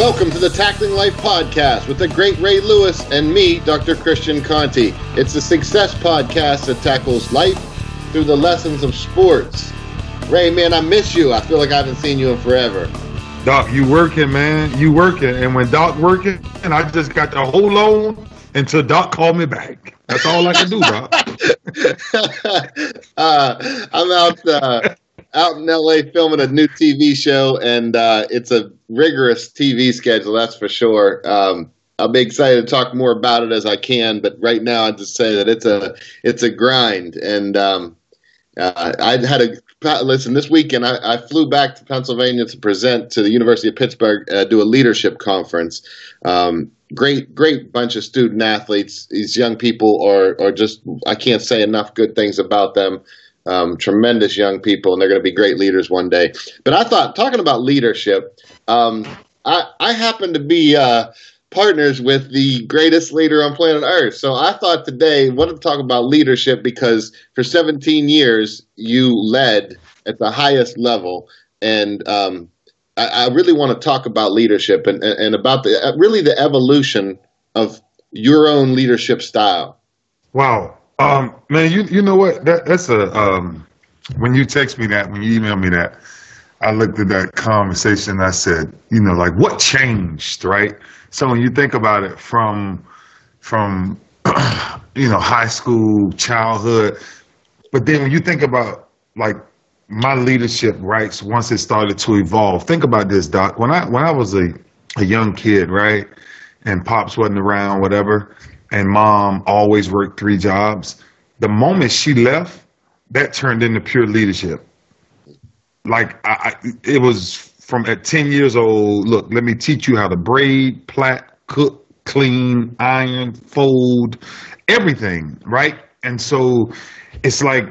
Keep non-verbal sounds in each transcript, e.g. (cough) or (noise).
Welcome to the Tackling Life podcast with the great Ray Lewis and me, Dr. Christian Conti. It's a success podcast that tackles life through the lessons of sports. Ray, man, I miss you. I feel like I haven't seen you in forever. Doc, you working, man. You working. And when Doc working, and I just got the whole on until Doc called me back. That's all I can do, Doc. (laughs) uh, I'm out uh, out in LA filming a new TV show, and uh, it's a rigorous TV schedule, that's for sure. Um, I'll be excited to talk more about it as I can, but right now I just say that it's a it's a grind, and um, uh, I had a listen this weekend. I, I, flew back to Pennsylvania to present to the University of Pittsburgh, uh, do a leadership conference. Um, great, great bunch of student athletes. These young people are are just I can't say enough good things about them. Um, tremendous young people, and they're going to be great leaders one day. But I thought, talking about leadership, um, I, I happen to be uh, partners with the greatest leader on planet Earth. So I thought today, wanted to talk about leadership because for 17 years you led at the highest level, and um, I, I, really want to talk about leadership and, and about the uh, really the evolution of your own leadership style. Wow, um, man, you you know what? That, that's a um, when you text me that, when you email me that, I looked at that conversation. I said, you know, like what changed, right? So when you think about it from from (clears throat) you know high school, childhood, but then when you think about like my leadership rights once it started to evolve. Think about this, Doc. When I when I was a a young kid, right, and pops wasn't around, whatever, and mom always worked three jobs. The moment she left, that turned into pure leadership. Like I, I, it was from at 10 years old, look, let me teach you how to braid, plait, cook, clean, iron, fold, everything, right? And so it's like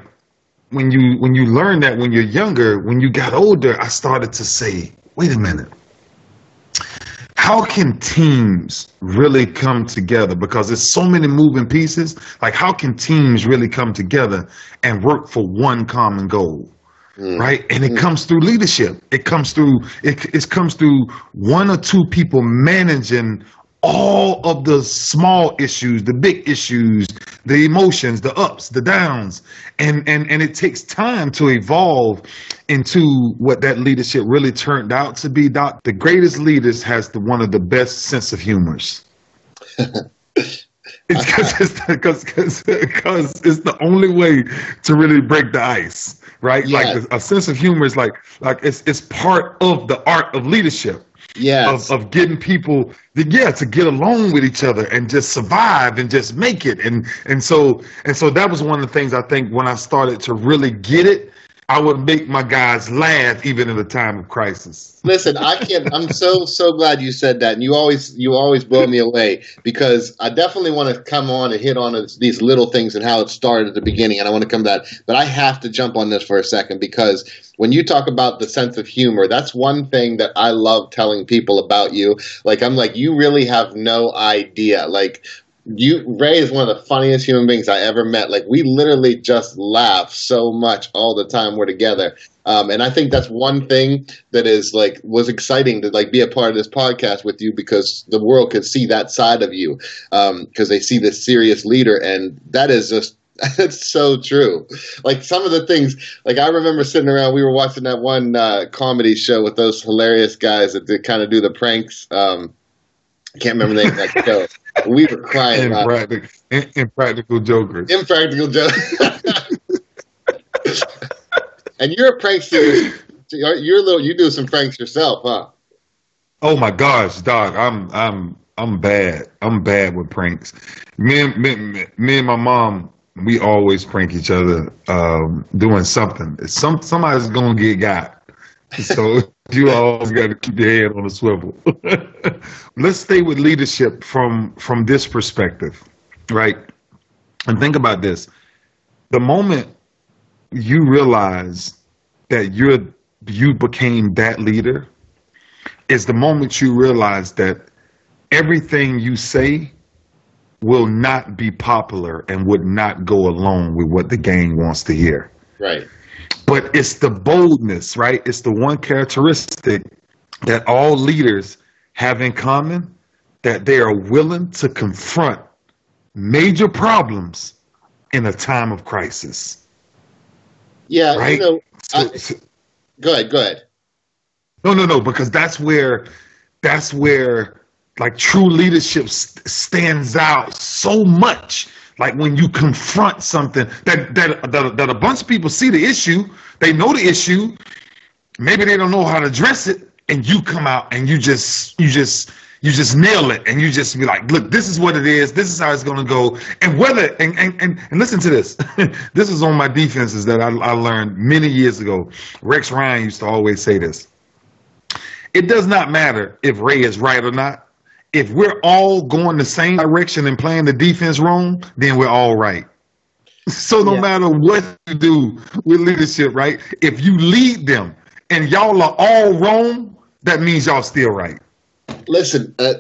when you when you learn that when you're younger, when you got older, I started to say, wait a minute how can teams really come together? Because there's so many moving pieces. Like, how can teams really come together and work for one common goal? Mm. Right. And it mm. comes through leadership. It comes through, it, it comes through one or two people managing all of the small issues, the big issues, the emotions, the ups, the downs, and and and it takes time to evolve into what that leadership really turned out to be. Doc, the greatest leaders has the one of the best sense of humors. (laughs) it's because it's because it's the only way to really break the ice, right? Yes. Like a sense of humor is like like it's it's part of the art of leadership yes. of, of getting people to, yeah to get along with each other and just survive and just make it and and so and so that was one of the things I think when I started to really get it I would make my guys laugh even in a time of crisis. Listen, I can't. I'm so so glad you said that, and you always you always blow me away because I definitely want to come on and hit on these little things and how it started at the beginning, and I want to come that. But I have to jump on this for a second because when you talk about the sense of humor, that's one thing that I love telling people about you. Like I'm like, you really have no idea. Like you Ray is one of the funniest human beings I ever met. Like we literally just laugh so much all the time we're together. Um, and I think that's one thing that is like was exciting to like be a part of this podcast with you because the world could see that side of you because um, they see this serious leader, and that is just (laughs) that's so true. Like some of the things, like I remember sitting around, we were watching that one uh, comedy show with those hilarious guys that kind of do the pranks. Um, I can't remember the name of that show. We were crying. Impractical, impractical jokers. Impractical jokers. (laughs) and you're a prankster. You're a little. You do some pranks yourself, huh? Oh my gosh, Doc! I'm I'm I'm bad. I'm bad with pranks. Me and me, me and my mom, we always prank each other um, doing something. Some somebody's gonna get got. So you always got to keep your head on the swivel. (laughs) Let's stay with leadership from from this perspective, right? And think about this: the moment you realize that you're you became that leader is the moment you realize that everything you say will not be popular and would not go along with what the gang wants to hear. Right. But it's the boldness, right? It's the one characteristic that all leaders have in common that they are willing to confront major problems in a time of crisis. Yeah, Right? you know, So- I- so- go ahead, go ahead. no, no, no, because that's where that's where like true leadership st- stands out so much. Like when you confront something that, that that that a bunch of people see the issue, they know the issue, maybe they don't know how to address it, and you come out and you just you just you just nail it and you just be like, look, this is what it is, this is how it's gonna go. And whether and and, and, and listen to this. (laughs) this is on my defenses that I, I learned many years ago. Rex Ryan used to always say this. It does not matter if Ray is right or not. If we're all going the same direction and playing the defense wrong, then we're all right. (laughs) So no Yeah. matter what you do with leadership, right? If you lead them and y'all are all wrong, that means y'all still right. Listen, uh,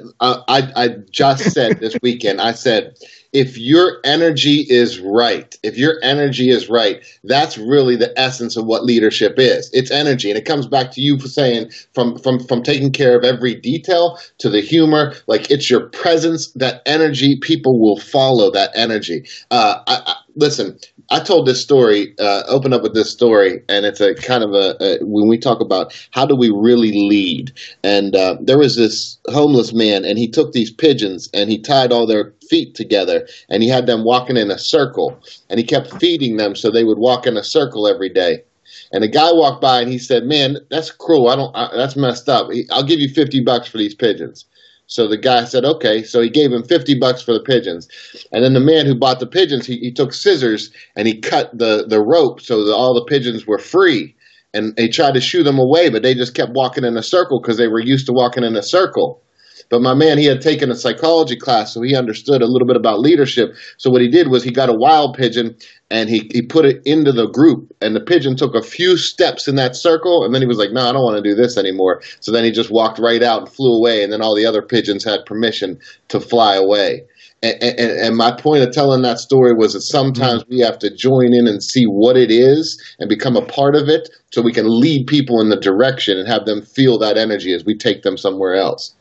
I I just said this weekend. I said if your energy is right, if your energy is right, that's really the essence of what leadership is. It's energy, and it comes back to you for saying from from from taking care of every detail to the humor. Like it's your presence, that energy. People will follow that energy. Uh, I, I, listen, I told this story. Uh, open up with this story, and it's a kind of a, a when we talk about how do we really lead. And uh, there was this homeless man, and he took these pigeons and he tied all their feet together, and he had them walking in a circle, and he kept feeding them so they would walk in a circle every day. And a guy walked by and he said, "Man, that's cruel. I don't. I, that's messed up. I'll give you fifty bucks for these pigeons." So the guy said, "Okay." So he gave him fifty bucks for the pigeons, and then the man who bought the pigeons, he, he took scissors and he cut the the rope so that all the pigeons were free. And he tried to shoo them away, but they just kept walking in a circle because they were used to walking in a circle. But my man, he had taken a psychology class, so he understood a little bit about leadership. So what he did was he got a wild pigeon and he, he put it into the group, and the pigeon took a few steps in that circle, and then he was like, "No, I don't want to do this anymore." So then he just walked right out and flew away, and then all the other pigeons had permission to fly away. And, and, and my point of telling that story was that sometimes we have to join in and see what it is and become a part of it, so we can lead people in the direction and have them feel that energy as we take them somewhere else.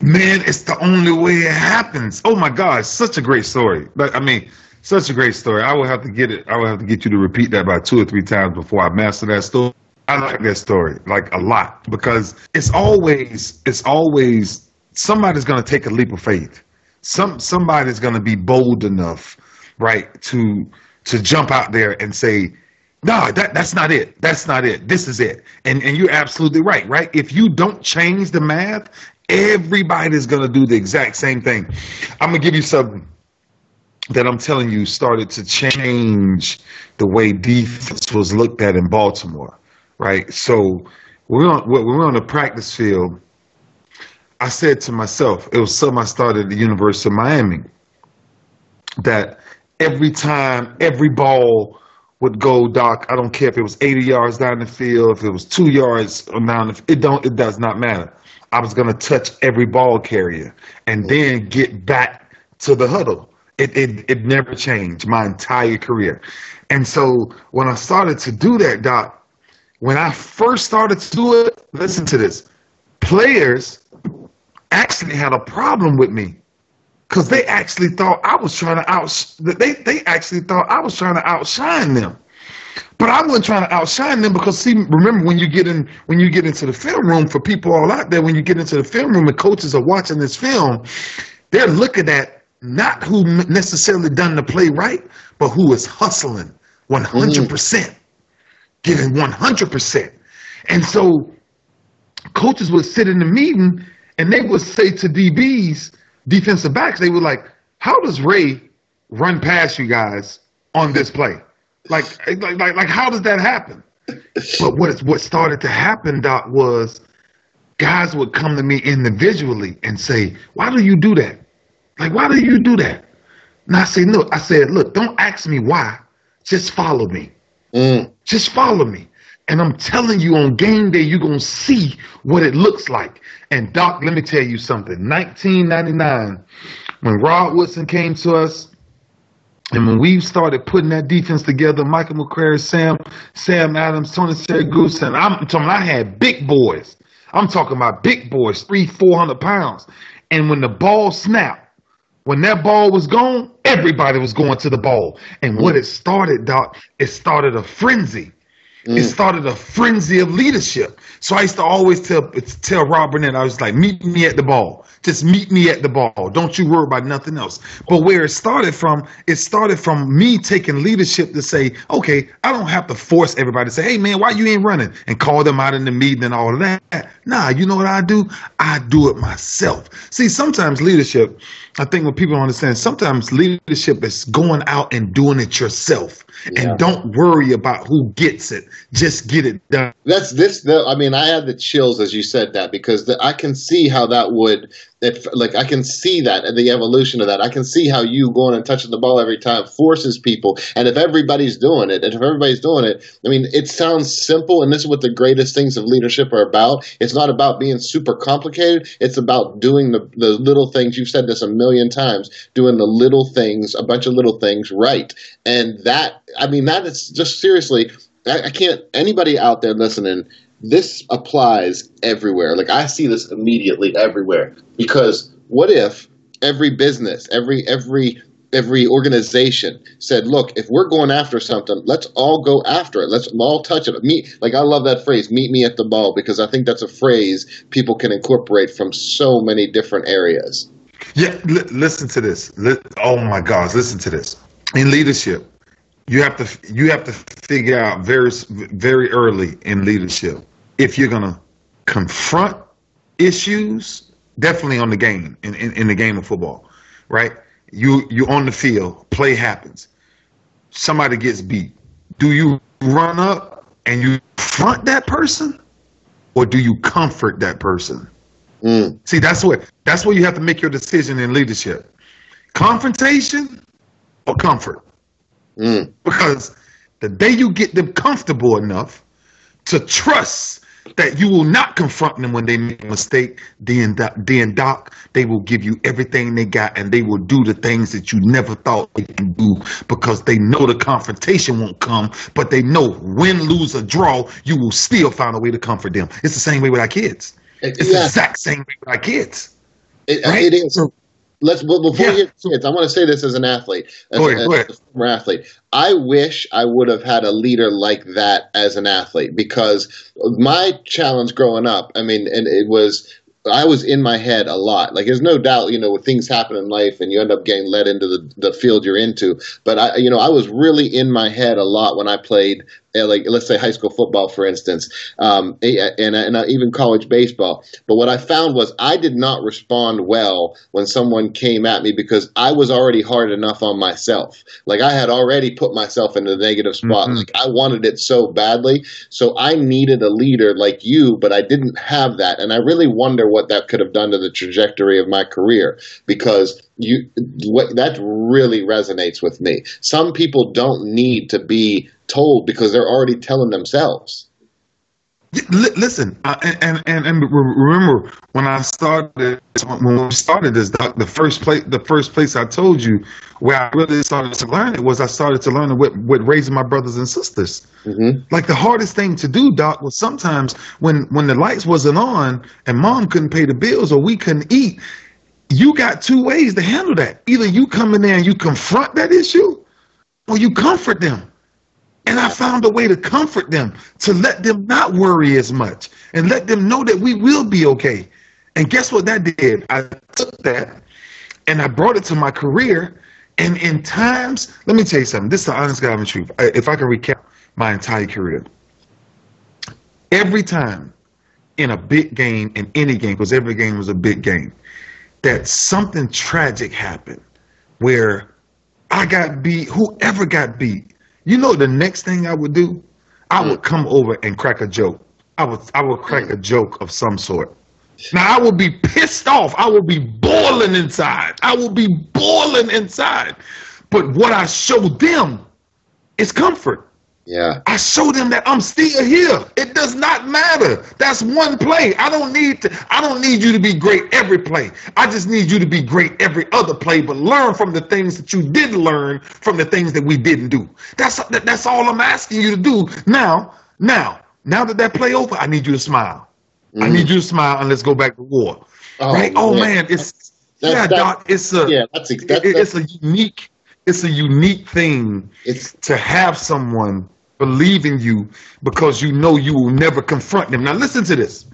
Man, it's the only way it happens. Oh my God, such a great story. But I mean, such a great story. I will have to get it. I will have to get you to repeat that about two or three times before I master that story. I like that story like a lot because it's always it's always somebody's going to take a leap of faith. Some somebody's going to be bold enough, right, to to jump out there and say, no, that that's not it. That's not it. This is it. And and you're absolutely right, right? If you don't change the math, everybody's gonna do the exact same thing. I'm gonna give you something that I'm telling you started to change the way defense was looked at in Baltimore, right? So we're on we're on the practice field. I said to myself, it was something I started at the University of Miami, that every time every ball would go, Doc, I don't care if it was 80 yards down the field, if it was two yards down the it don't it does not matter. I was gonna touch every ball carrier and then get back to the huddle. It, it it never changed my entire career. And so when I started to do that, Doc, when I first started to do it, listen to this. Players actually had a problem with me because they actually thought I was trying to out. They they actually thought I was trying to outshine them, but I wasn't trying to outshine them because see, remember when you get in when you get into the film room for people all out there, when you get into the film room and coaches are watching this film, they're looking at not who necessarily done the play right, but who is hustling mm-hmm. one hundred percent, giving one hundred percent, and so coaches would sit in the meeting and they would say to DBs, defensive backs, they were like, "How does Ray run past you guys on this play? Like, like, like, like how does that happen?" But what is, what started to happen, Doc, was guys would come to me individually and say, "Why do you do that? Like, why do you do that?" And I say, "Look," I said, "Look, don't ask me why. Just follow me. Mm. Just follow me." And I'm telling you, on game day, you're gonna see what it looks like. And Doc, let me tell you something. 1999, when Rod Woodson came to us, and when we started putting that defense together, Michael McCrary, Sam, Sam Adams, Tony Siragusa, and I'm talking, I had big boys. I'm talking about big boys, three, four hundred pounds. And when the ball snapped, when that ball was gone, everybody was going to the ball. And what it started, Doc, it started a frenzy. It mm. started a frenzy of leadership. So I used to always tell tell Robert and I was like, meet me at the ball. Just meet me at the ball. Don't you worry about nothing else. But where it started from, it started from me taking leadership to say, okay, I don't have to force everybody to say, hey man, why you ain't running? And call them out in the meeting and all of that. Nah, you know what I do? I do it myself. See, sometimes leadership, I think what people don't understand, sometimes leadership is going out and doing it yourself. Yeah. And don't worry about who gets it. Just get it done. That's this. The, I mean, I had the chills as you said that because the, I can see how that would. Like I can see that and the evolution of that. I can see how you going and touching the ball every time forces people. And if everybody's doing it, and if everybody's doing it, I mean, it sounds simple. And this is what the greatest things of leadership are about. It's not about being super complicated. It's about doing the the little things. You've said this a million times. Doing the little things, a bunch of little things right. And that, I mean, that is just seriously. I, I can't. Anybody out there listening, this applies everywhere. Like I see this immediately everywhere. Because what if every business, every every every organization said, "Look, if we're going after something, let's all go after it. Let's all touch it." Meet, like I love that phrase, "Meet me at the ball," because I think that's a phrase people can incorporate from so many different areas. Yeah, li- listen to this. Li- oh my gosh, listen to this. In leadership, you have to you have to figure out very very early in leadership if you're gonna confront issues. Definitely on the game in, in, in the game of football, right? You you on the field, play happens. Somebody gets beat. Do you run up and you front that person, or do you comfort that person? Mm, See, that's what that's where you have to make your decision in leadership. Confrontation or comfort. Mm, Because the day you get them comfortable enough to trust that you will not confront them when they make a mistake, then doc, then doc, they will give you everything they got and they will do the things that you never thought they can do because they know the confrontation won't come, but they know win, lose, or draw, you will still find a way to comfort them. It's the same way with our kids. It's the exact same way with our kids. it, Right? it is. So- Let's well, before Yeah. we get kids, I want to say this as an athlete, as, Go ahead, as a former athlete. I wish I would have had a leader like that as an athlete because my challenge growing up, I mean, and it was I was in my head a lot. Like there's no doubt, you know, when things happen in life and you end up getting led into the, the field you're into. But I you know, I was really in my head a lot when I played like let's say high school football for instance um, and, and uh, even college baseball. But what i found was i did not respond well when someone came at me because i was already hard enough on myself. Like i had already put myself in a negative spot. Mhm. like i wanted it so badly. So i needed a leader like you but i didn't have that. And i really wonder what that could have done to the trajectory of my career because you what that really resonates with me. Some people don't need to be told because they're already telling themselves listen, uh, and, and and remember when I started when we started this, doc, the first place the first place I told you where I really started to learn it was I started to learn it with, with raising my brothers and sisters. hmm Like the hardest thing to do, Doc, was sometimes when when the lights wasn't on and mom couldn't pay the bills or we couldn't eat. You got two ways to handle that. Either you come in there and you confront that issue, or you comfort them. And I found a way to comfort them, to let them not worry as much, and let them know that we will be okay. And guess what that did? I took that and I brought it to my career. And in times, let me tell you something. This is the honest God truth. If I can recap my entire career, every time in a big game, in any game, because every game was a big game, that something tragic happened where I got beat, whoever got beat, you know the next thing I would do? I mm. would come over and crack a joke. I would I would crack mm. a joke of some sort. Now I would be pissed off. I would be boiling inside. I would be boiling inside. But what I show them is comfort. Yeah I show them that I'm still here. It does not matter. That's one play. I don't need to I don't need you to be great every play. I just need you to be great every other play, but learn from the things that you did learn from the things that we didn't do. That's that, that's all I'm asking you to do. Now, now, now that that play over, I need you to smile. Mm-hmm. I need you to smile and let's go back to war. Oh, right? Oh man, it's that's, yeah, that's, Doc. It's a yeah, that's, that's, it's a unique it's a unique thing it's, to have someone believe in you because you know you will never confront them. Now listen to this.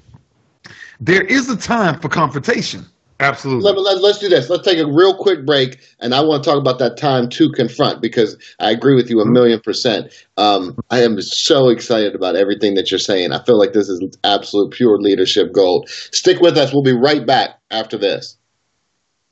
There is a time for confrontation. Absolutely. Let, let, let's do this. Let's take a real quick break, and I want to talk about that time to confront because I agree with you a million percent. Um, I am so excited about everything that you're saying. I feel like this is absolute pure leadership gold. Stick with us. We'll be right back after this.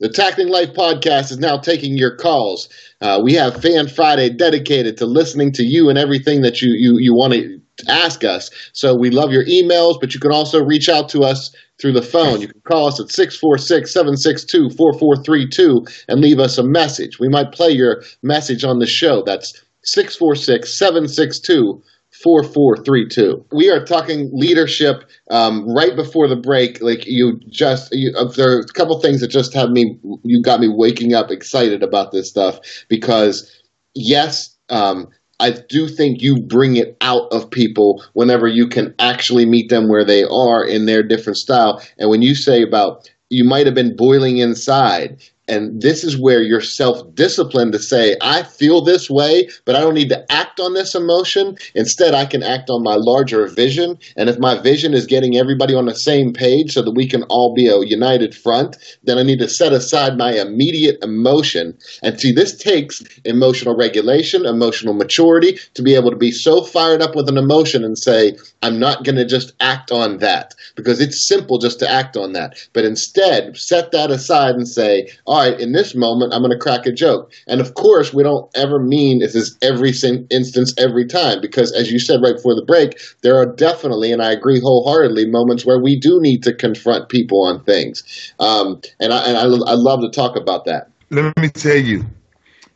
The Tackling Life podcast is now taking your calls. Uh, we have Fan Friday dedicated to listening to you and everything that you you, you want to ask us. So we love your emails, but you can also reach out to us through the phone. You can call us at 646 762 4432 and leave us a message. We might play your message on the show. That's 646 762 4432. We are talking leadership um, right before the break. Like you just, you, uh, there are a couple things that just have me, you got me waking up excited about this stuff because, yes, um, I do think you bring it out of people whenever you can actually meet them where they are in their different style. And when you say about you might have been boiling inside and this is where you're self disciplined to say, I feel this way, but I don't need to act on this emotion. Instead, I can act on my larger vision. And if my vision is getting everybody on the same page so that we can all be a united front, then I need to set aside my immediate emotion. And see, this takes emotional regulation, emotional maturity to be able to be so fired up with an emotion and say, I'm not going to just act on that because it's simple just to act on that. But instead, set that aside and say, all right, in this moment, I'm going to crack a joke. And of course, we don't ever mean this is every instance every time, because as you said right before the break, there are definitely, and I agree wholeheartedly, moments where we do need to confront people on things. Um, and I, and I, I love to talk about that. Let me tell you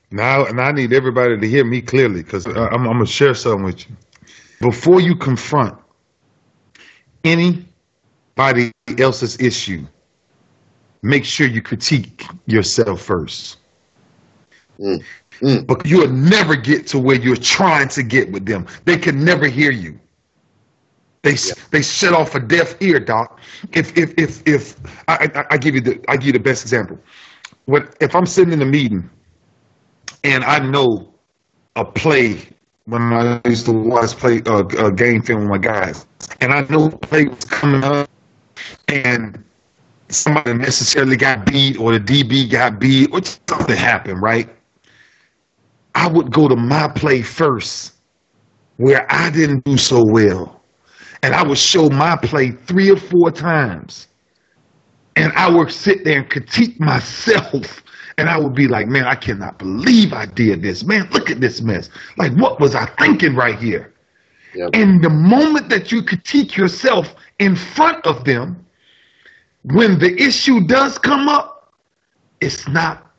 now, and I need everybody to hear me clearly because I'm, I'm going to share something with you. Before you confront anybody else's issue, make sure you critique yourself first. Mm. Mm. But you'll never get to where you're trying to get with them. They can never hear you. They yeah. they shut off a deaf ear, doc. If if if if I, I, I give you the I give you the best example. When if I'm sitting in a meeting and I know a play when I used to watch play uh, a game film with my guys, and I know a play was coming up, and somebody necessarily got beat or the DB got beat or something happened, right? I would go to my play first where I didn't do so well. And I would show my play three or four times. And I would sit there and critique myself. (laughs) And I would be like, man, I cannot believe I did this. Man, look at this mess. Like, what was I thinking right here? Yep. And the moment that you critique yourself in front of them, when the issue does come up, it's not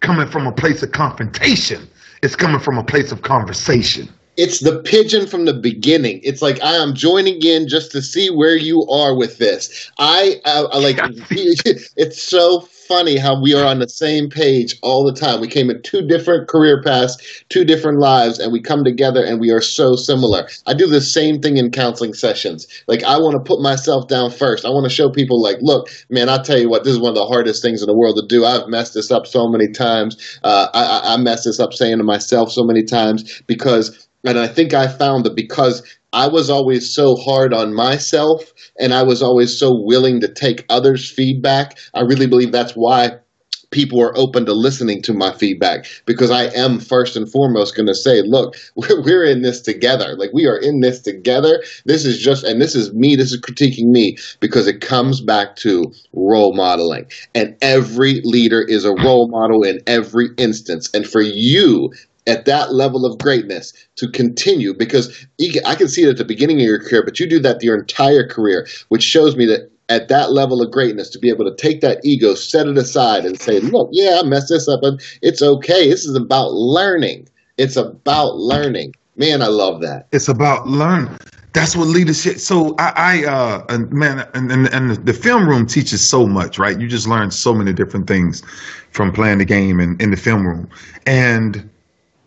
coming from a place of confrontation. It's coming from a place of conversation. It's the pigeon from the beginning. It's like I am joining in just to see where you are with this. I, I, I like. (laughs) (laughs) it's so funny how we are on the same page all the time. We came in two different career paths, two different lives, and we come together and we are so similar. I do the same thing in counseling sessions. Like, I want to put myself down first. I want to show people, like, look, man, I tell you what, this is one of the hardest things in the world to do. I've messed this up so many times. Uh, I, I messed this up saying to myself so many times because and I think I found that because I was always so hard on myself and I was always so willing to take others' feedback. I really believe that's why people are open to listening to my feedback because I am first and foremost going to say, look, (laughs) we're, we're in this together. Like we are in this together. This is just, and this is me, this is critiquing me because it comes back to role modeling. And every leader is a role model in every instance. And for you at that level of greatness to continue because I can see it at the beginning of your career, but you do that your entire career, which shows me that at that level of greatness to be able to take that ego, set it aside, and say, "Look, yeah, I messed this up, but it's okay. This is about learning. It's about learning." Man, I love that. It's about learning. That's what leadership. So I, I uh, man, and, and and the film room teaches so much, right? You just learn so many different things from playing the game and in the film room, and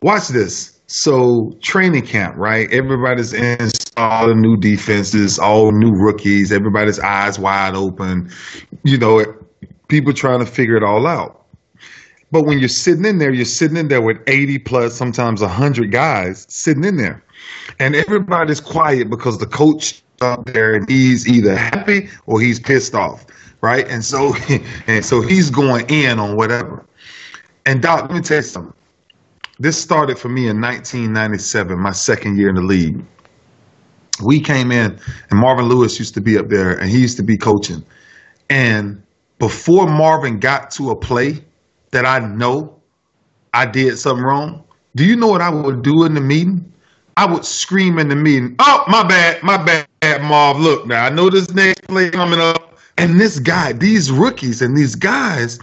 Watch this. So training camp, right? Everybody's in all the new defenses, all new rookies. Everybody's eyes wide open. You know, people trying to figure it all out. But when you're sitting in there, you're sitting in there with 80 plus, sometimes 100 guys sitting in there. And everybody's quiet because the coach up there and he's either happy or he's pissed off, right? And so (laughs) and so he's going in on whatever. And Doc, let me tell you something. This started for me in 1997, my second year in the league. We came in, and Marvin Lewis used to be up there, and he used to be coaching. And before Marvin got to a play that I know I did something wrong, do you know what I would do in the meeting? I would scream in the meeting, "Oh, my bad, my bad, Marv. Look, now I know this next play coming up." And this guy, these rookies and these guys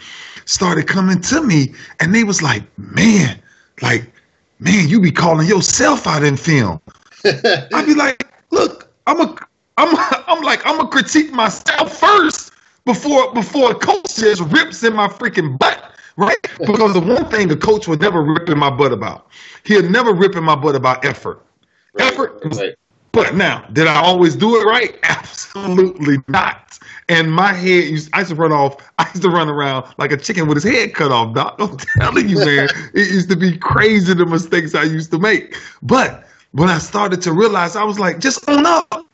started coming to me, and they was like, "Man, like, man, you be calling yourself out in film." (laughs) I'd be like, "Look, I'm a, I'm, a, (laughs) I'm like, I'm gonna critique myself first before before a coach just rips in my freaking butt." right? (laughs) Because the one thing the coach would never rip in my butt about, he'll never rip in my butt about effort. Right, effort. Right. But now, did I always do it right? (laughs) Absolutely not. And my head, used, I used to run off. I used to run around like a chicken with his head cut off. Doc, (laughs) I'm telling you, man, (laughs) it used to be crazy the mistakes I used to make. But when I started to realize, I was like, just own up,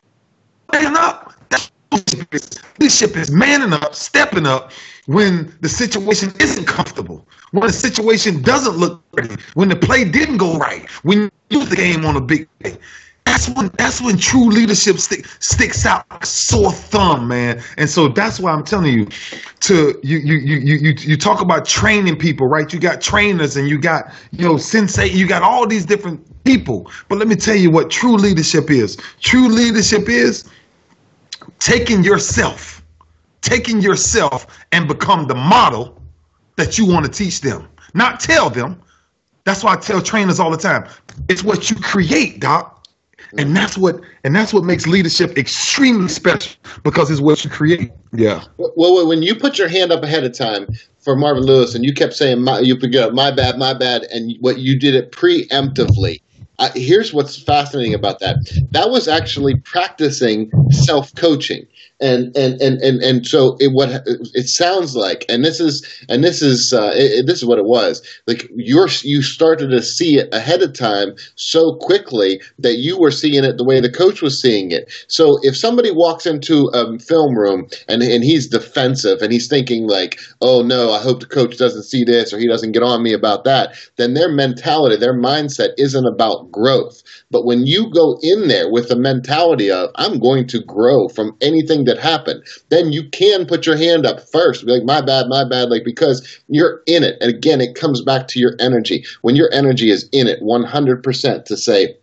man up. This ship is manning up, stepping up, when the situation isn't comfortable, when the situation doesn't look pretty, when the play didn't go right, when you lose the game on a big day. That's when that's when true leadership stick, sticks out like a sore thumb, man. And so that's why I'm telling you to you you you you you talk about training people, right? You got trainers and you got you know sensei, you got all these different people. But let me tell you what true leadership is. True leadership is taking yourself taking yourself and become the model that you want to teach them, not tell them. That's why I tell trainers all the time. It's what you create, doc. And that's what and that's what makes leadership extremely special because it's what you create. Yeah. Well, when you put your hand up ahead of time for Marvin Lewis, and you kept saying my, you pick up my bad, my bad, and what you did it preemptively. Uh, here's what's fascinating about that. That was actually practicing self coaching and and and and and so it what it sounds like and this is and this is uh, it, this is what it was. Like you're you started to see it ahead of time so quickly that you were seeing it the way the coach was seeing it. So if somebody walks into a film room and and he's defensive and he's thinking like oh no i hope the coach doesn't see this or he doesn't get on me about that then their mentality their mindset isn't about growth but when you go in there with the mentality of i'm going to grow from anything that happened, then you can put your hand up first. Be like, my bad, my bad, like because you're in it. And again, it comes back to your energy. When your energy is in it 100% to say,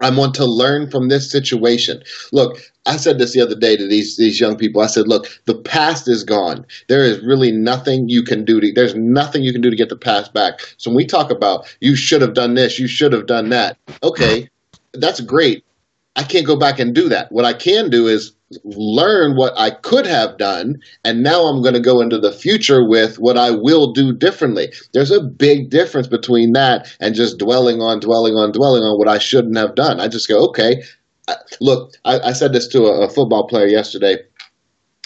I want to learn from this situation. Look, I said this the other day to these these young people. I said, "Look, the past is gone. There is really nothing you can do to. There's nothing you can do to get the past back." So when we talk about you should have done this, you should have done that. Okay, that's great. I can't go back and do that. What I can do is learn what I could have done, and now I'm going to go into the future with what I will do differently. There's a big difference between that and just dwelling on, dwelling on, dwelling on what I shouldn't have done. I just go, okay, look, I, I said this to a, a football player yesterday.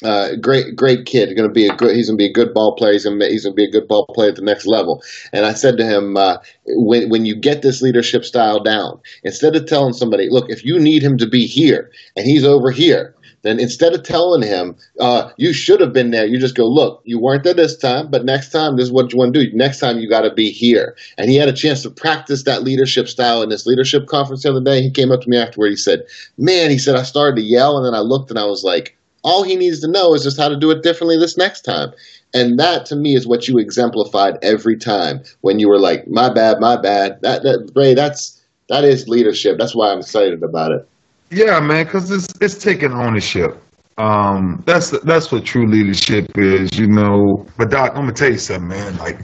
Uh, great, great kid. Going to be a good. He's going to be a good ball player. He's going to, he's to be a good ball player at the next level. And I said to him, uh, when when you get this leadership style down, instead of telling somebody, look, if you need him to be here and he's over here, then instead of telling him, uh, you should have been there, you just go, look, you weren't there this time, but next time, this is what you want to do. Next time, you got to be here. And he had a chance to practice that leadership style in this leadership conference the other day. He came up to me afterward. He said, man, he said, I started to yell, and then I looked and I was like, all he needs to know is just how to do it differently this next time. And that to me is what you exemplified every time when you were like, my bad, my bad. That, that Ray, that's, that is leadership. That's why I'm excited about it. Yeah, man, because it's it's taking ownership. Um, that's that's what true leadership is, you know. But Doc, I'm gonna tell you something, man. Like,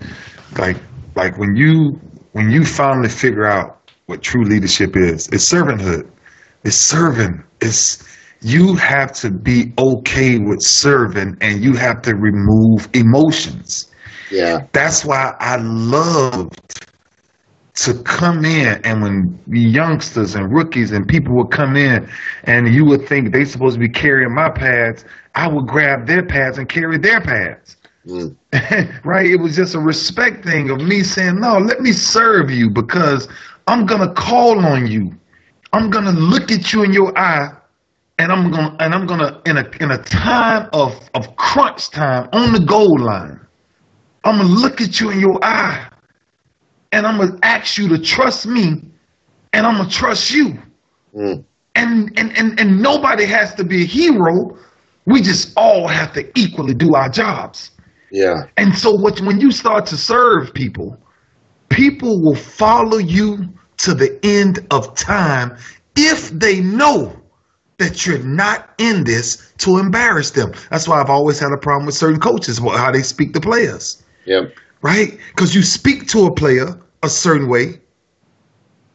like, like when you when you finally figure out what true leadership is, it's servanthood. It's serving. It's you have to be okay with serving, and you have to remove emotions. Yeah, that's why I loved to come in and when youngsters and rookies and people would come in and you would think they supposed to be carrying my pads, I would grab their pads and carry their pads. Mm. (laughs) right? It was just a respect thing of me saying, no, let me serve you because I'm gonna call on you. I'm gonna look at you in your eye and I'm gonna and I'm gonna in a in a time of of crunch time on the goal line, I'm gonna look at you in your eye and I'm gonna ask you to trust me and I'm gonna trust you. Mm. And, and and and nobody has to be a hero. We just all have to equally do our jobs. Yeah. And so what when you start to serve people, people will follow you to the end of time if they know that you're not in this to embarrass them. That's why I've always had a problem with certain coaches, how they speak to players. Yeah. Right? Because you speak to a player a certain way.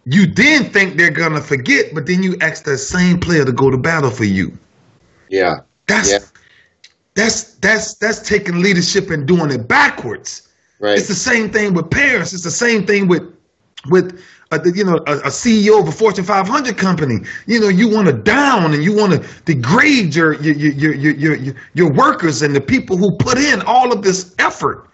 You then think they're gonna forget, but then you ask that same player to go to battle for you. Yeah. That's yeah. that's that's that's taking leadership and doing it backwards. Right. It's the same thing with parents. It's the same thing with with a, you know a, a, CEO of a Fortune 500 company. You know you want to down and you want to degrade your your, your your your your your workers and the people who put in all of this effort.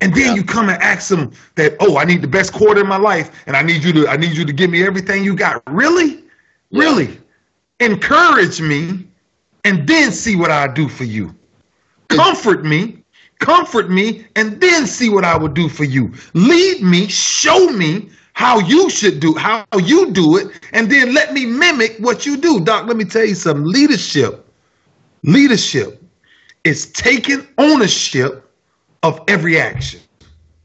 And then yeah. you come and ask them that, oh, I need the best quarter in my life, and I need you to I need you to give me everything you got. Really, yeah. really, encourage me, and then see what I do for you. Comfort me, comfort me, and then see what I would do for you. Lead me, show me how you should do, how you do it, and then let me mimic what you do. Doc, let me tell you some Leadership, leadership is taking ownership of every action.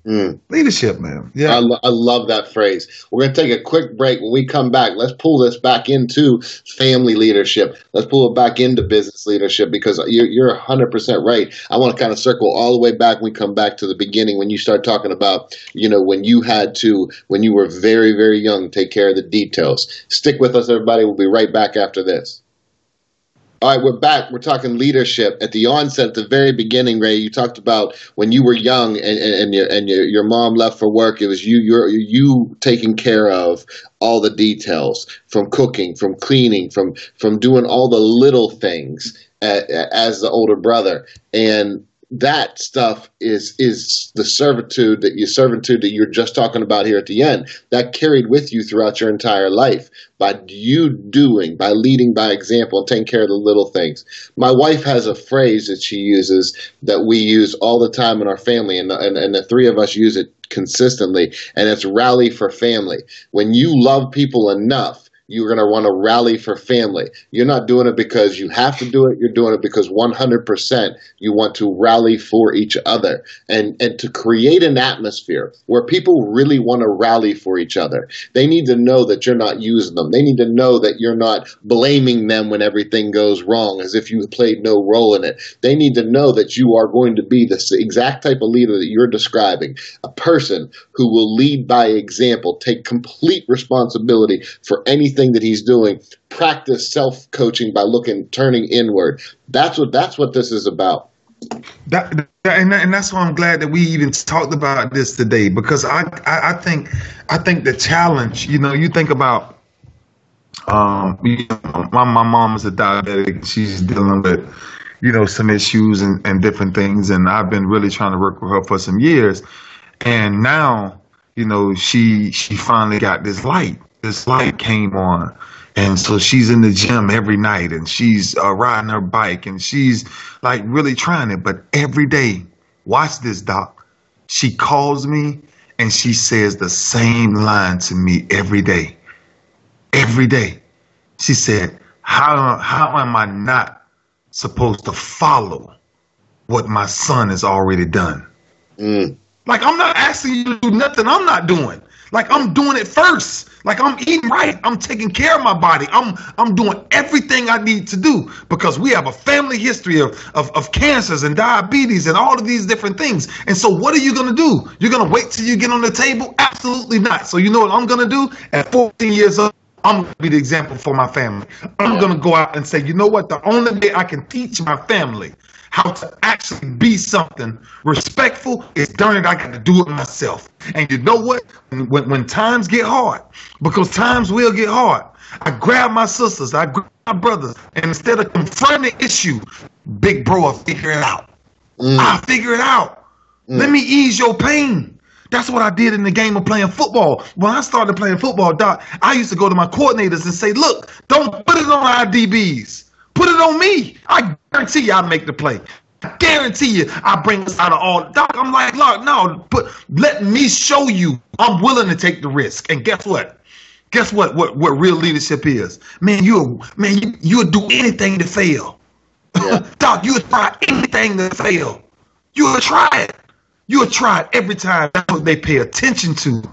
Mm. Leadership, man. Yeah. I, lo- I, love that phrase. We're going to take a quick break. When we come back, let's pull this back into family leadership. Let's pull it back into business leadership because you're, you're 100% right. I want to kind of circle all the way back when we come back to the beginning when you start talking about, you know, when you had to, when you were very, very young, take care of the details. Stick with us, everybody. We'll be right back after this. All right, we're back. We're talking leadership. At the onset, at the very beginning, Ray, you talked about when you were young and, and, and, your, and your, your mom left for work. It was you, you you taking care of all the details, from cooking, from cleaning, from from doing all the little things as the older brother. And that stuff is is the servitude that you servitude that you're just talking about here at the end that carried with you throughout your entire life by you doing by leading by example and taking care of the little things. My wife has a phrase that she uses that we use all the time in our family and, and, and the three of us use it consistently and it's rally for family. When you love people enough you're going to want to rally for family. You're not doing it because you have to do it. You're doing it because 100% you want to rally for each other and, and to create an atmosphere where people really want to rally for each other. They need to know that you're not using them. They need to know that you're not blaming them when everything goes wrong as if you played no role in it. They need to know that you are going to be the exact type of leader that you're describing, a person who will lead by example, take complete responsibility for anything that he's doing, practice self coaching by looking, turning inward. That's what that's what this is about. That, and, and that's why I'm glad that we even talked about this today because I, I, I think I think the challenge, you know, you think about um, you know, my my mom is a diabetic. She's dealing with you know some issues and, and different things, and I've been really trying to work with her for some years, and now you know she she finally got this light this light came on. And so she's in the gym every night and she's uh, riding her bike and she's like really trying it. But every day watch this doc. She calls me and she says the same line to me every day. Every day. She said how how am i not supposed to follow what my son has already done? Mm. like i'm not asking you to do nothing i'm not doing like I'm doing it first. Like I'm eating right. I'm taking care of my body. I'm I'm doing everything I need to do because we have a family history of, of, of cancers and diabetes and all of these different things. And so what are you gonna do? You're gonna wait till you get on the table? Absolutely not. So you know what I'm gonna do? At 14 years old, I'm going to be the example for my family. I'm going to go out and say, you know what? The only way I can teach my family how to actually be something respectful is darn it, I got to do it myself. And you know what? When, when times get hard, because times will get hard, I grab my sisters, I grab my brothers, and instead of confronting the issue, big bro, I'll figure it out. Mm. I'll figure it out. Mm. Let me ease your pain. That's what I did in the game of playing football. When I started playing football, Doc, I used to go to my coordinators and say, look, don't put it on our DBs. Put it on me. I guarantee you I'll make the play. I guarantee you I bring us out of all. Doc, I'm like, look, no, but let me show you I'm willing to take the risk. And guess what? Guess what? What what real leadership is? Man, you man, you you'll do anything to fail. Yeah. (laughs) Doc, you'll try anything to fail. You'll try it. You'll try it every time. That's what they pay attention to.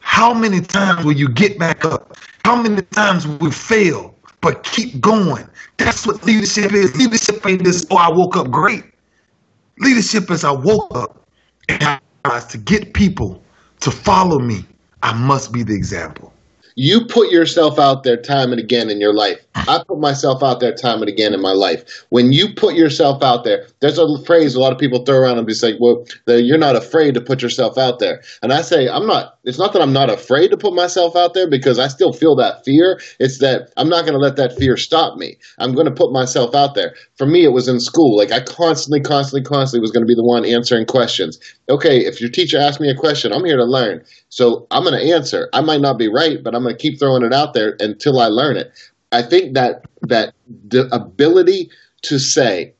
How many times will you get back up? How many times will you fail? But keep going. That's what leadership is. Leadership ain't this, oh, I woke up great. Leadership is I woke up and I to get people to follow me. I must be the example you put yourself out there time and again in your life. I put myself out there time and again in my life. When you put yourself out there, there's a phrase a lot of people throw around and be like, well, you're not afraid to put yourself out there. And I say, I'm not, it's not that I'm not afraid to put myself out there because I still feel that fear. It's that I'm not going to let that fear stop me. I'm going to put myself out there. For me, it was in school. Like I constantly, constantly, constantly was going to be the one answering questions. Okay, if your teacher asks me a question, I'm here to learn. So I'm going to answer. I might not be right, but I'm going to keep throwing it out there until I learn it. I think that that the ability to say,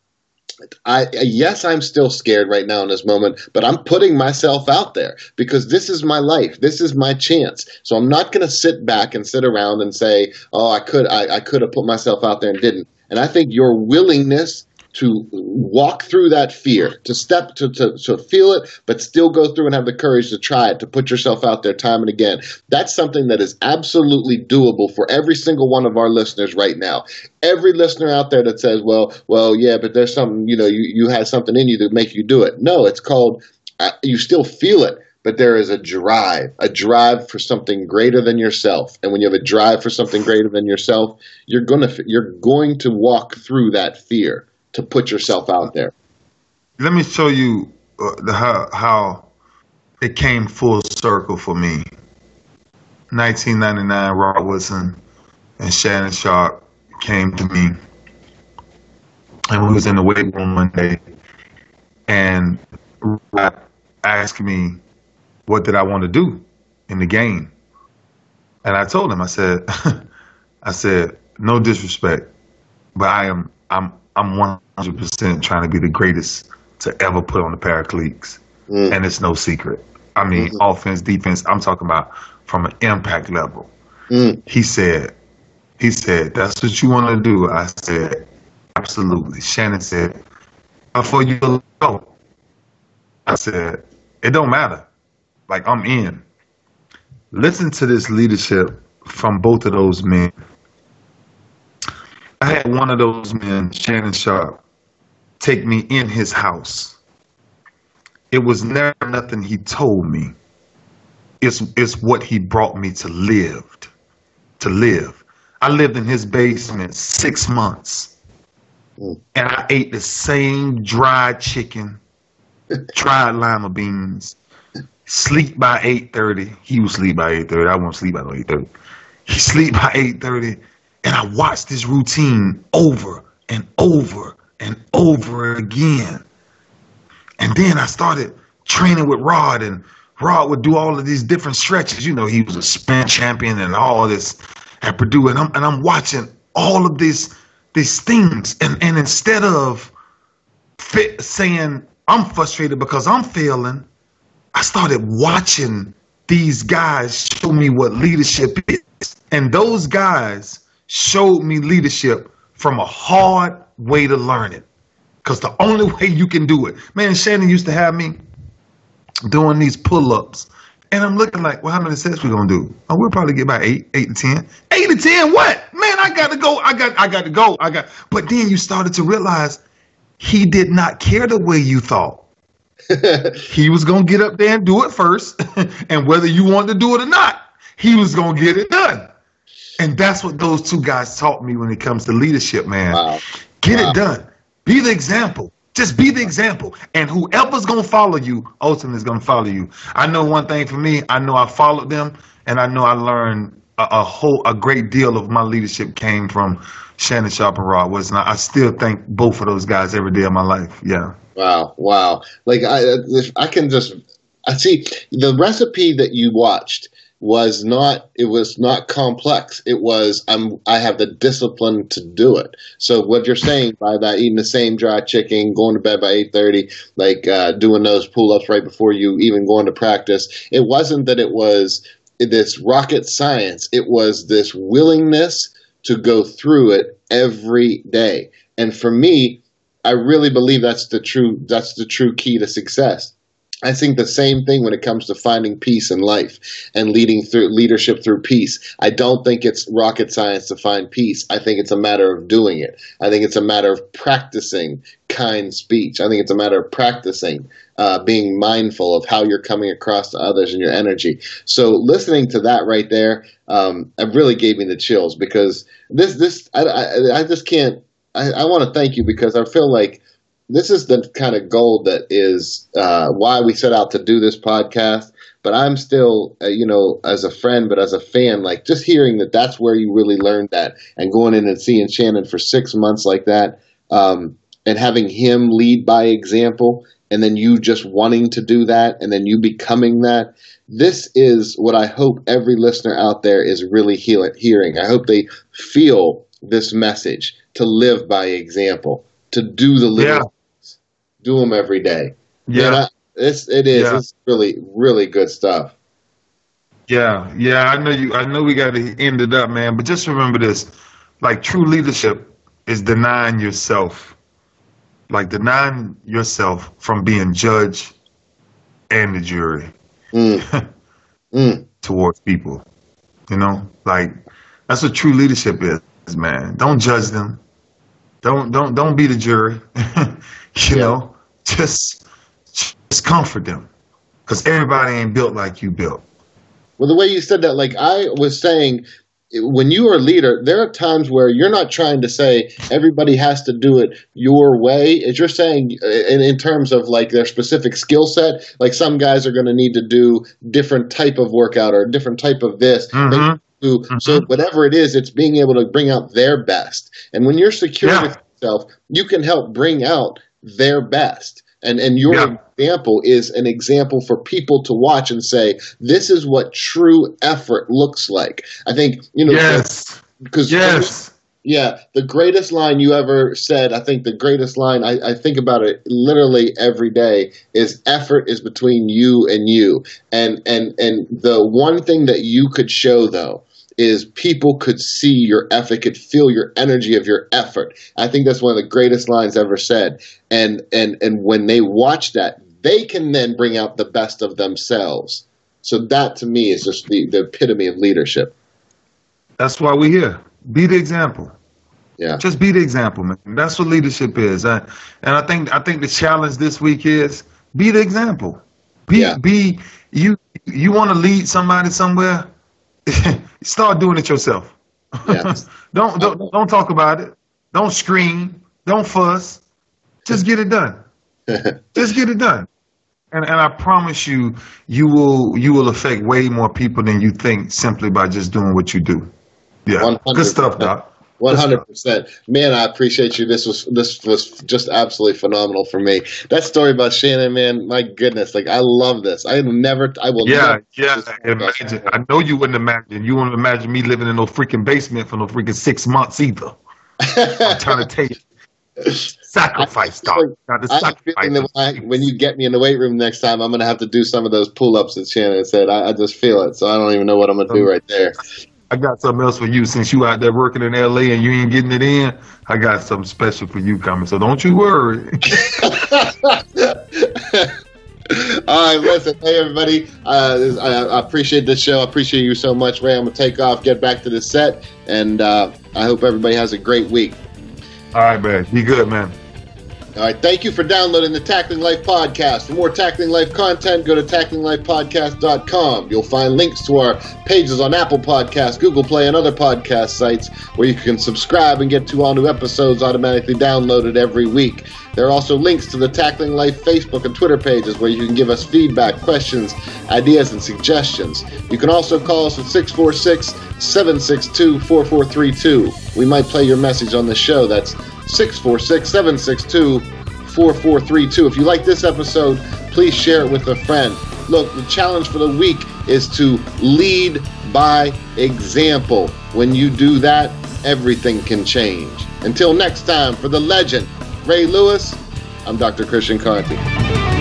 I yes, I'm still scared right now in this moment, but I'm putting myself out there because this is my life. This is my chance. So I'm not going to sit back and sit around and say, "Oh, I could, I, I could have put myself out there and didn't." And I think your willingness to walk through that fear, to step to, to, to feel it, but still go through and have the courage to try it, to put yourself out there time and again. That's something that is absolutely doable for every single one of our listeners right now. Every listener out there that says, well, well, yeah, but there's something, you know, you, you have something in you that make you do it. No, it's called, uh, you still feel it but there is a drive, a drive for something greater than yourself. And when you have a drive for something greater than yourself, you're going to you're going to walk through that fear to put yourself out there. Let me show you uh, how, how it came full circle for me. 1999, Rod Woodson and Shannon Sharpe came to me, and we was in the weight room one day, and Rod asked me, "What did I want to do in the game?" And I told him, I said, (laughs) "I said, no disrespect, but I am I'm I'm 100% trying to be the greatest to ever put on the Paracletes. Mm. And it's no secret. I mean, mm-hmm. offense, defense, I'm talking about from an impact level. Mm. He said, he said, that's what you want to do. I said, absolutely. Shannon said, before you go, I said, it don't matter. Like, I'm in. Listen to this leadership from both of those men. I had one of those men, Shannon Sharpe, take me in his house. It was never nothing he told me. It's it's what he brought me to live. To live. I lived in his basement six months. And I ate the same dried chicken, dried lima beans, sleep by 8.30. He would sleep by 8.30. I won't sleep by 8.30. He sleep by 8.30 and I watched this routine over and over and over again. And then I started training with Rod, and Rod would do all of these different stretches. You know, he was a sprint champion and all this at Purdue, and I'm and I'm watching all of these these things, and and instead of fit, saying I'm frustrated because I'm failing, I started watching these guys show me what leadership is, and those guys showed me leadership from a hard way to learn it. Because the only (laughs) way you can do it, man, Shannon used to have me doing these pull ups. And I'm looking like, well, how many sets we gonna do? Oh, we'll probably get about eight, eight to ten. Eight to ten, what? Man, I gotta go. I got I got to go. I got but then you started to realize he did not care the way you thought. (laughs) he was gonna get up there and do it first, (laughs) and whether you wanted to do it or not, he was gonna get it done. And that's what those two guys taught me when it comes to leadership, man. Wow. Get Wow. it done. Be the example. Just be the example. And whoever's going to follow you, ultimately is going to follow you. I know one thing for me, I know I followed them and I know I learned a, a whole, a great deal of my leadership came from Shannon Sharpe and Rod Woodson. I still thank both of those guys every day of my life. Yeah. Wow, wow! Like I, I can just, I see the recipe that you watched was not. It was not complex. It was. I'm. I have the discipline to do it. So what you're saying by that, eating the same dry chicken, going to bed by eight thirty, like uh, doing those pull ups right before you even going to practice. It wasn't that it was this rocket science. It was this willingness to go through it every day. And for me, I really believe that's the true that's the true key to success. I think the same thing when it comes to finding peace in life and leading through leadership through peace. I don't think it's rocket science to find peace. I think it's a matter of doing it. I think it's a matter of practicing kind speech. I think it's a matter of practicing uh, being mindful of how you're coming across to others and your energy. So listening to that right there, um, it really gave me the chills because this this I, I, I just can't. I, I want to thank you because I feel like this is the kind of gold that is uh, why we set out to do this podcast. But I'm still, uh, you know, as a friend, but as a fan, like just hearing that that's where you really learned that, and going in and seeing Shannon for six months like that, um, and having him lead by example, and then you just wanting to do that, and then you becoming that. This is what I hope every listener out there is really hearing. I hope they feel this message to live by example, to do the little do them every day. Yeah. Man, it's it is Yeah. it's really really good stuff. Yeah, yeah, I know you. I know we got to end it up, man. But just remember this: like true leadership is denying yourself, like denying yourself from being judge and the jury Mm. (laughs) Mm. towards people. You know, like that's what true leadership is, man. Don't judge them. Don't don't don't be the jury. (laughs) you Yeah. know, just just comfort them, because everybody ain't built like you built. Well, the way you said that, like I was saying, when you are a leader, there are times where you're not trying to say everybody has to do it your way. As you're saying, uh, in, in terms of like their specific skill set, like some guys are going to need to do different type of workout or a different type of this. Mhm. to so whatever it is it's being able to bring out their best and when you're secure Yeah. with yourself you can help bring out their best and and your Yeah. example is an example for people to watch and say this is what true effort looks like i think you know Yes. because Yes. yeah, the greatest line you ever said, I think the greatest line, I, I think about it literally every day, is effort is between you and you. And, and, and the one thing that you could show though, is people could see your effort, could feel your energy of your effort. I think that's one of the greatest lines ever said. And, and, and when they watch that, they can then bring out the best of themselves. So that to me is just the, the epitome of leadership. That's why we're here. Be the example. Yeah. Just be the example, man. That's what leadership is. I, and I think I think the challenge this week is be the example. Be Yeah. be you you want to lead somebody somewhere? (laughs) Start doing it yourself. Yes. (laughs) don't, don't don't talk about it. Don't scream. Don't fuss. Just get it done. (laughs) Just get it done. And and I promise you, you will you will affect way more people than you think simply by just doing what you do. Yeah, 100%. good stuff, Doc. One hundred percent, man. I appreciate you. This was this was just absolutely phenomenal for me. That story about Shannon, man. My goodness, like I love this. I never, I will. Yeah, never yeah. Imagine. I know you wouldn't imagine. You wouldn't imagine me living in no freaking basement for no freaking six months either. I'm trying to (laughs) tell you, sacrifice, Doc. Got I have a feeling that when, I, when you get me in the weight room next time, I'm gonna have to do some of those pull-ups that Shannon said. I, I just feel it, so I don't even know what I'm gonna do um, right there. I got something else for you since you out there working in LA and you ain't getting it in. I got something special for you coming, so don't you worry. (laughs) All right, listen, hey everybody. Uh, I, I appreciate this show. I appreciate you so much, Ray. I'm gonna take off, get back to the set, and uh, I hope everybody has a great week. All right, man. Be good, man. All right. Thank you for downloading the Tackling Life podcast. For more Tackling Life content, go to tacklinglifepodcast.com. You'll find links to our pages on Apple Podcasts, Google Play, and other podcast sites where you can subscribe and get to all new episodes automatically downloaded every week. There are also links to the Tackling Life Facebook and Twitter pages where you can give us feedback, questions, ideas, and suggestions. You can also call us at 646 762 4432. We might play your message on the show. That's 646 762 4432. If you like this episode, please share it with a friend. Look, the challenge for the week is to lead by example. When you do that, everything can change. Until next time, for the legend, Ray Lewis, I'm Dr. Christian Conte.